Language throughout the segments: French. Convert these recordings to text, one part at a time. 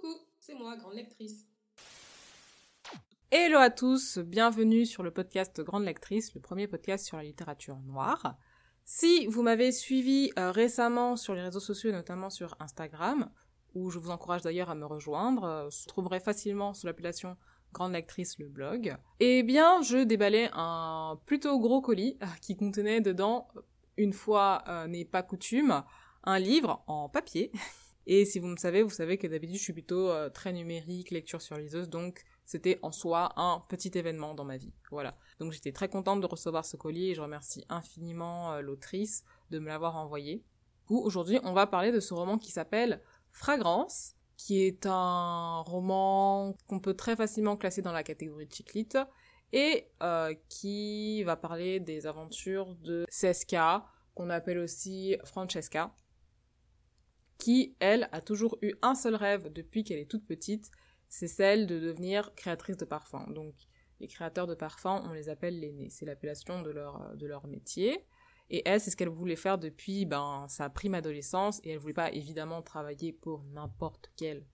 Coucou, c'est moi, grande lectrice. Hello à tous, bienvenue sur le podcast Grande Lectrice, le premier podcast sur la littérature noire. Si vous m'avez suivi euh, récemment sur les réseaux sociaux, notamment sur Instagram, où je vous encourage d'ailleurs à me rejoindre, euh, vous trouverez facilement sous l'appellation Grande Lectrice le blog, eh bien je déballais un plutôt gros colis euh, qui contenait dedans, une fois n'est pas coutume, un livre en papier. Et si vous me savez, vous savez que d'habitude je suis plutôt très numérique, lecture sur liseuse, donc c'était en soi un petit événement dans ma vie. Voilà. Donc j'étais très contente de recevoir ce colis et je remercie infiniment euh, l'autrice de me l'avoir envoyé. Aujourd'hui, on va parler de ce roman qui s'appelle Fragrance, qui est un roman qu'on peut très facilement classer dans la catégorie de chiclite et euh, qui va parler des aventures de Seska, qu'on appelle aussi Francesca, qui, elle, a toujours eu un seul rêve depuis qu'elle est toute petite, c'est celle de devenir créatrice de parfums. Donc, les créateurs de parfums, on les appelle les nés. C'est l'appellation de leur, de leur métier. Et elle, c'est ce qu'elle voulait faire depuis ben, sa prime adolescence. Et elle voulait pas évidemment travailler pour n'importe quel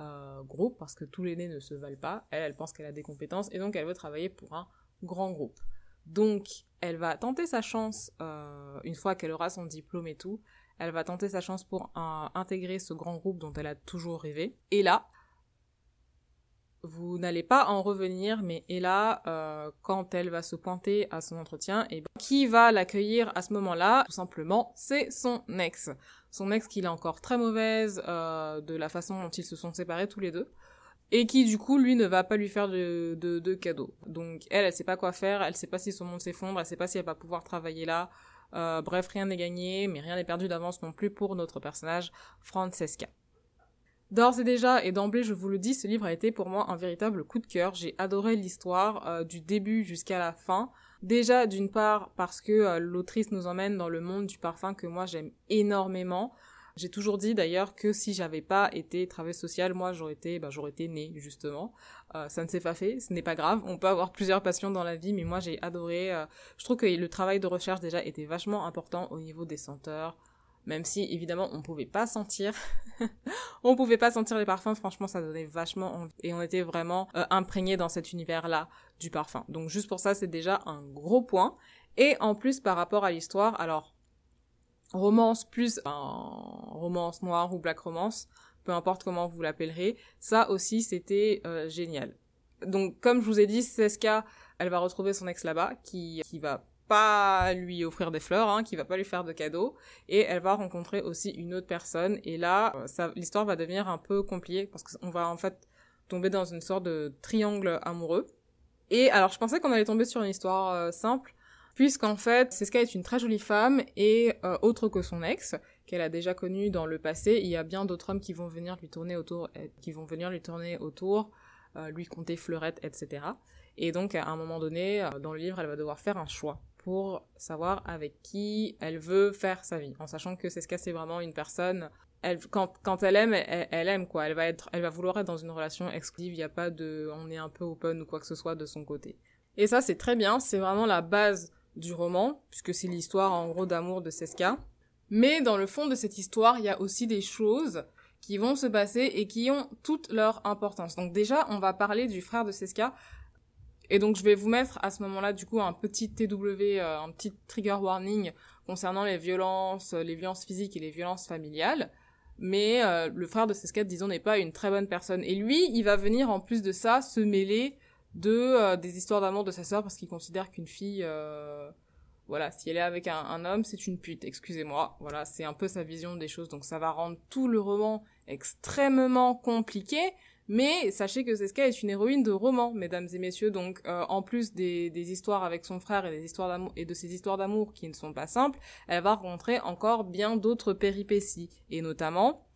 euh, groupe, parce que tous les nés ne se valent pas. Elle, elle pense qu'elle a des compétences, et donc elle veut travailler pour un grand groupe. Donc, elle va tenter sa chance, euh, une fois qu'elle aura son diplôme et tout, elle va tenter sa chance pour intégrer ce grand groupe dont elle a toujours rêvé. Et là, vous n'allez pas en revenir, mais et là, euh, quand elle va se pointer à son entretien, et ben, qui va l'accueillir à ce moment-là? Tout simplement, c'est son ex. Son ex qui est encore très mauvaise euh, de la façon dont ils se sont séparés tous les deux. Et qui du coup lui ne va pas lui faire de, de, cadeaux. Donc elle, elle sait pas quoi faire, elle sait pas si son monde s'effondre, elle sait pas si elle va pouvoir travailler là. Euh, bref, rien n'est gagné, mais rien n'est perdu d'avance non plus pour notre personnage Francesca. D'ores et déjà, et d'emblée je vous le dis, ce livre a été pour moi un véritable coup de cœur. J'ai adoré l'histoire euh, du début jusqu'à la fin. Déjà d'une part parce que euh, l'autrice nous emmène dans le monde du parfum que moi j'aime énormément. J'ai toujours dit d'ailleurs que si j'avais pas été travailleuse sociale, moi j'aurais été, bah, j'aurais été née justement. Euh, ça ne s'est pas fait, ce n'est pas grave. On peut avoir plusieurs passions dans la vie, mais moi j'ai adoré. je trouve que le travail de recherche déjà était vachement important au niveau des senteurs, même si évidemment on pouvait pas sentir on pouvait pas sentir les parfums franchement ça donnait vachement envie et on était vraiment euh, imprégné dans cet univers là du parfum donc juste pour ça c'est déjà un gros point et en plus par rapport à l'histoire alors romance plus romance noire ou black romance peu importe comment vous l'appellerez ça aussi c'était euh, génial donc comme je vous ai dit Seska elle va retrouver son ex là-bas qui qui va pas lui offrir des fleurs, hein, qui va pas lui faire de cadeaux, et elle va rencontrer aussi une autre personne, et là, ça, l'histoire va devenir un peu compliquée, parce qu'on va en fait tomber dans une sorte de triangle amoureux. Et alors, je pensais qu'on allait tomber sur une histoire euh, simple, puisqu'en fait, Seska est une très jolie femme, et euh, autre que son ex, qu'elle a déjà connu dans le passé, il y a bien d'autres hommes qui vont venir lui tourner autour, qui vont venir lui tourner autour, euh, lui compter fleurettes, etc. Et donc, à un moment donné, dans le livre, elle va devoir faire un choix pour savoir avec qui elle veut faire sa vie, en sachant que c'est ce c'est vraiment une personne. Elle, quand, quand elle aime, elle, aime quoi. Elle va être, elle va vouloir être dans une relation exclusive. Il n'y a pas de, on est un peu open ou quoi que ce soit de son côté. Et ça, c'est très bien. C'est vraiment la base du roman, puisque c'est l'histoire en gros d'amour de Seska. Mais dans le fond de cette histoire, il y a aussi des choses qui vont se passer et qui ont toute leur importance. Donc déjà, on va parler du frère de Seska et donc je vais vous mettre à ce moment-là du coup un petit TW, euh, un petit trigger warning concernant les violences, euh, les violences physiques et les violences familiales. Mais euh, le frère de Sescat, disons, n'est pas une très bonne personne. Et lui, il va venir en plus de ça se mêler de des histoires d'amour de sa sœur parce qu'il considère qu'une fille, voilà, si elle est avec un, homme, c'est une pute. Excusez-moi. Voilà, c'est un peu sa vision des choses. Donc ça va rendre tout le roman extrêmement compliqué. Mais sachez que Seska est une héroïne de roman, mesdames et messieurs. Donc, euh, en plus des, des, histoires avec son frère et des histoires d'amour et de ces histoires d'amour qui ne sont pas simples, elle va rencontrer encore bien d'autres péripéties, et notamment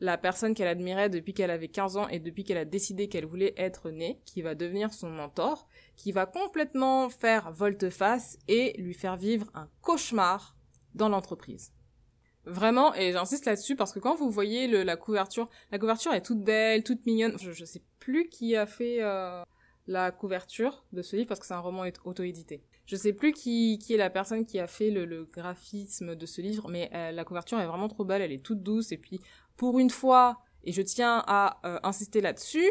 la personne qu'elle admirait depuis qu'elle avait 15 ans et depuis qu'elle a décidé qu'elle voulait être née, qui va devenir son mentor, qui va complètement faire volte-face et lui faire vivre un cauchemar dans l'entreprise. Vraiment, et j'insiste là-dessus parce que quand vous voyez la couverture, la couverture est toute belle, toute mignonne. Je, je sais plus qui a fait euh, la couverture de ce livre parce que c'est un roman auto-édité. Je sais plus qui, est la personne qui a fait le, le graphisme de ce livre, mais euh, la couverture est vraiment trop belle, elle est toute douce et puis pour une fois, et je tiens à euh, insister là-dessus,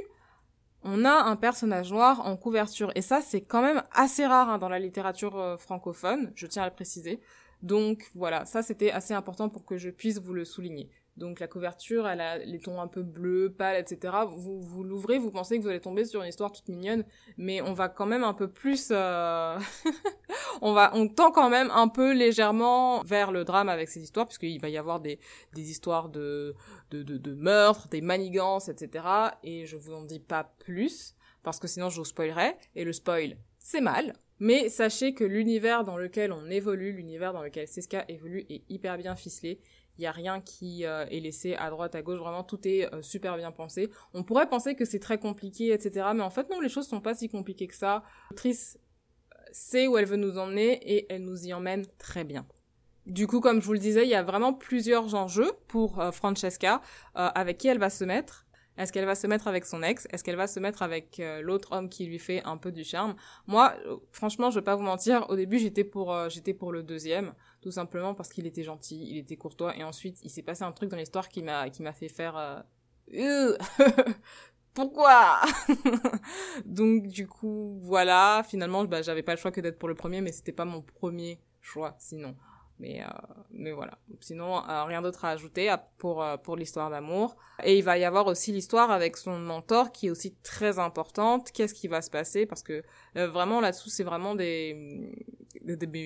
on a un personnage noir en couverture. Et ça, c'est quand même assez rare hein, dans la littérature euh, francophone, je tiens à le préciser. Donc voilà, ça c'était assez important pour que je puisse vous le souligner. Donc la couverture, elle a les tons un peu bleus, pâles, etc. Vous, vous l'ouvrez, vous pensez que vous allez tomber sur une histoire toute mignonne, mais on va quand même un peu plus... Euh, on va, on tend quand même un peu légèrement vers le drame avec ces histoires, puisqu'il va y avoir des, des histoires de, de, de, meurtres, des manigances, etc. Et je vous en dis pas plus, parce que sinon je vous spoilerai, et le spoil, c'est mal. Mais sachez que l'univers dans lequel on évolue, l'univers dans lequel Seska évolue est hyper bien ficelé. Il n'y a rien qui euh, est laissé à droite, à gauche. Vraiment, tout est euh, super bien pensé. On pourrait penser que c'est très compliqué, etc. Mais en fait, non, les choses sont pas si compliquées que ça. L'autrice sait où elle veut nous emmener et elle nous y emmène très bien. Du coup, comme je vous le disais, il y a vraiment plusieurs enjeux pour euh, Francesca, avec qui elle va se mettre. Est-ce qu'elle va se mettre avec son ex? Est-ce qu'elle va se mettre avec euh, l'autre homme qui lui fait un peu du charme? Moi, euh, franchement, je vais pas vous mentir, au début, j'étais pour euh, j'étais pour le deuxième, tout simplement parce qu'il était gentil, il était courtois et ensuite, il s'est passé un truc dans l'histoire qui m'a qui m'a fait faire pourquoi? Donc du coup, voilà, finalement, bah, j'avais pas le choix que d'être pour le premier, mais c'était pas mon premier choix sinon. Mais, euh, mais voilà. Sinon, euh, rien d'autre à ajouter pour, euh, pour l'histoire d'amour. Et il va y avoir aussi l'histoire avec son mentor qui est aussi très importante. Qu'est-ce qui va se passer? Parce que vraiment là-dessous, c'est vraiment des,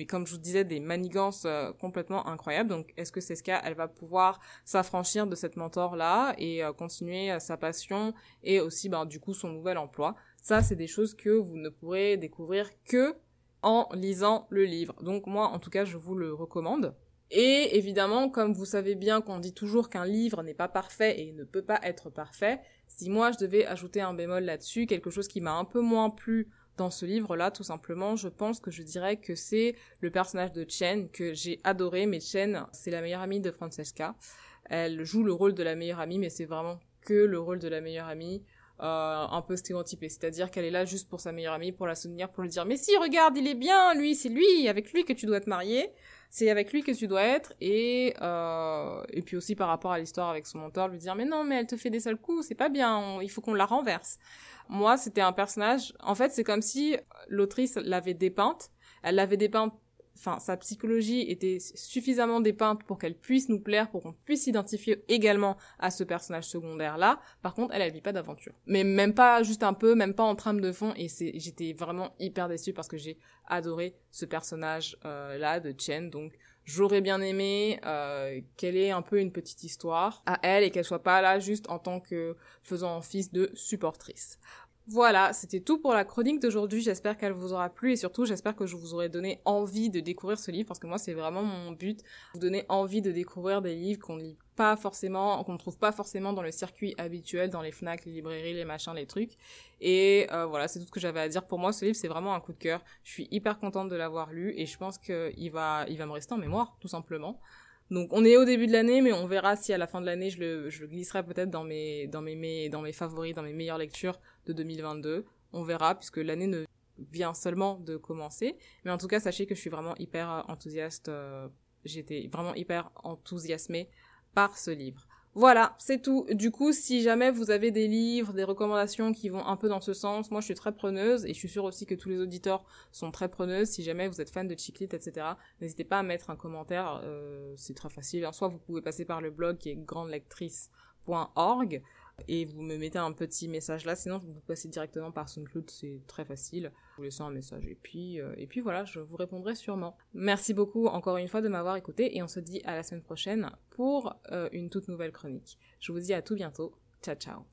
comme je vous disais, des manigances complètement incroyables. Donc, est-ce que cas Elle va pouvoir s'affranchir de cette mentor-là et continuer sa passion et aussi, ben, du coup, son nouvel emploi? Ça, c'est des choses que vous ne pourrez découvrir que en lisant le livre. Donc moi, en tout cas, je vous le recommande. Et évidemment, comme vous savez bien qu'on dit toujours qu'un livre n'est pas parfait et ne peut pas être parfait, si moi je devais ajouter un bémol là-dessus, quelque chose qui m'a un peu moins plu dans ce livre-là, tout simplement, je pense que je dirais que c'est le personnage de Chen que j'ai adoré, mais Chen, c'est la meilleure amie de Francesca. Elle joue le rôle de la meilleure amie, mais c'est vraiment que le rôle de la meilleure amie. Euh, un peu stéréotypée, c'est-à-dire qu'elle est là juste pour sa meilleure amie, pour la soutenir, pour lui dire mais si regarde il est bien, lui c'est lui, avec lui que tu dois te marier, c'est avec lui que tu dois être et euh, et puis aussi par rapport à l'histoire avec son mentor lui dire mais non mais elle te fait des sales coups, c'est pas bien, il faut qu'on la renverse. Moi c'était un personnage, en fait c'est comme si l'autrice l'avait dépeinte, elle l'avait dépeinte enfin sa psychologie était suffisamment dépeinte pour qu'elle puisse nous plaire, pour qu'on puisse s'identifier également à ce personnage secondaire là. Par contre, elle elle vit pas d'aventure. Mais même pas juste un peu, même pas en trame de fond et j'étais vraiment hyper déçue parce que j'ai adoré ce personnage euh, de Chen donc J'aurais bien aimé euh, qu'elle ait un peu une petite histoire à elle et qu'elle soit pas là juste en tant que faisant office de supportrice. Voilà, c'était tout pour la chronique d'aujourd'hui. J'espère qu'elle vous aura plu et surtout j'espère que je vous aurai donné envie de découvrir ce livre parce que moi c'est vraiment mon but, vous donner envie de découvrir des livres qu'on lit pas forcément, qu'on ne trouve pas forcément dans le circuit habituel, dans les Fnac, les librairies, les machins, les trucs. Et euh, voilà, c'est tout ce que j'avais à dire. Pour moi, ce livre c'est vraiment un coup de cœur. Je suis hyper contente de l'avoir lu et je pense qu'il va, il va me rester en mémoire, tout simplement. Donc on est au début de l'année, mais on verra si à la fin de l'année je le, je le glisserai peut-être dans mes, dans mes, dans mes favoris, dans mes meilleures lectures de 2022. On verra puisque l'année ne vient seulement de commencer. Mais en tout cas, sachez que je suis vraiment hyper enthousiaste. Euh, j'étais vraiment hyper enthousiasmée par ce livre. Voilà, c'est tout. Du coup, si jamais vous avez des livres, des recommandations qui vont un peu dans ce sens, moi je suis très preneuse et je suis sûre aussi que tous les auditeurs sont très preneuses. Si jamais vous êtes fan de Chiclit, etc., n'hésitez pas à mettre un commentaire, euh, c'est très facile. Soit vous pouvez passer par le blog qui est grandelectrice.org, et vous me mettez un petit message là. Sinon, vous passez directement par SoundCloud, c'est très facile. Vous laissez un message et puis euh, et puis voilà, je vous répondrai sûrement. Merci beaucoup encore une fois de m'avoir écouté et on se dit à la semaine prochaine pour euh, une toute nouvelle chronique. Je vous dis à tout bientôt. Ciao ciao.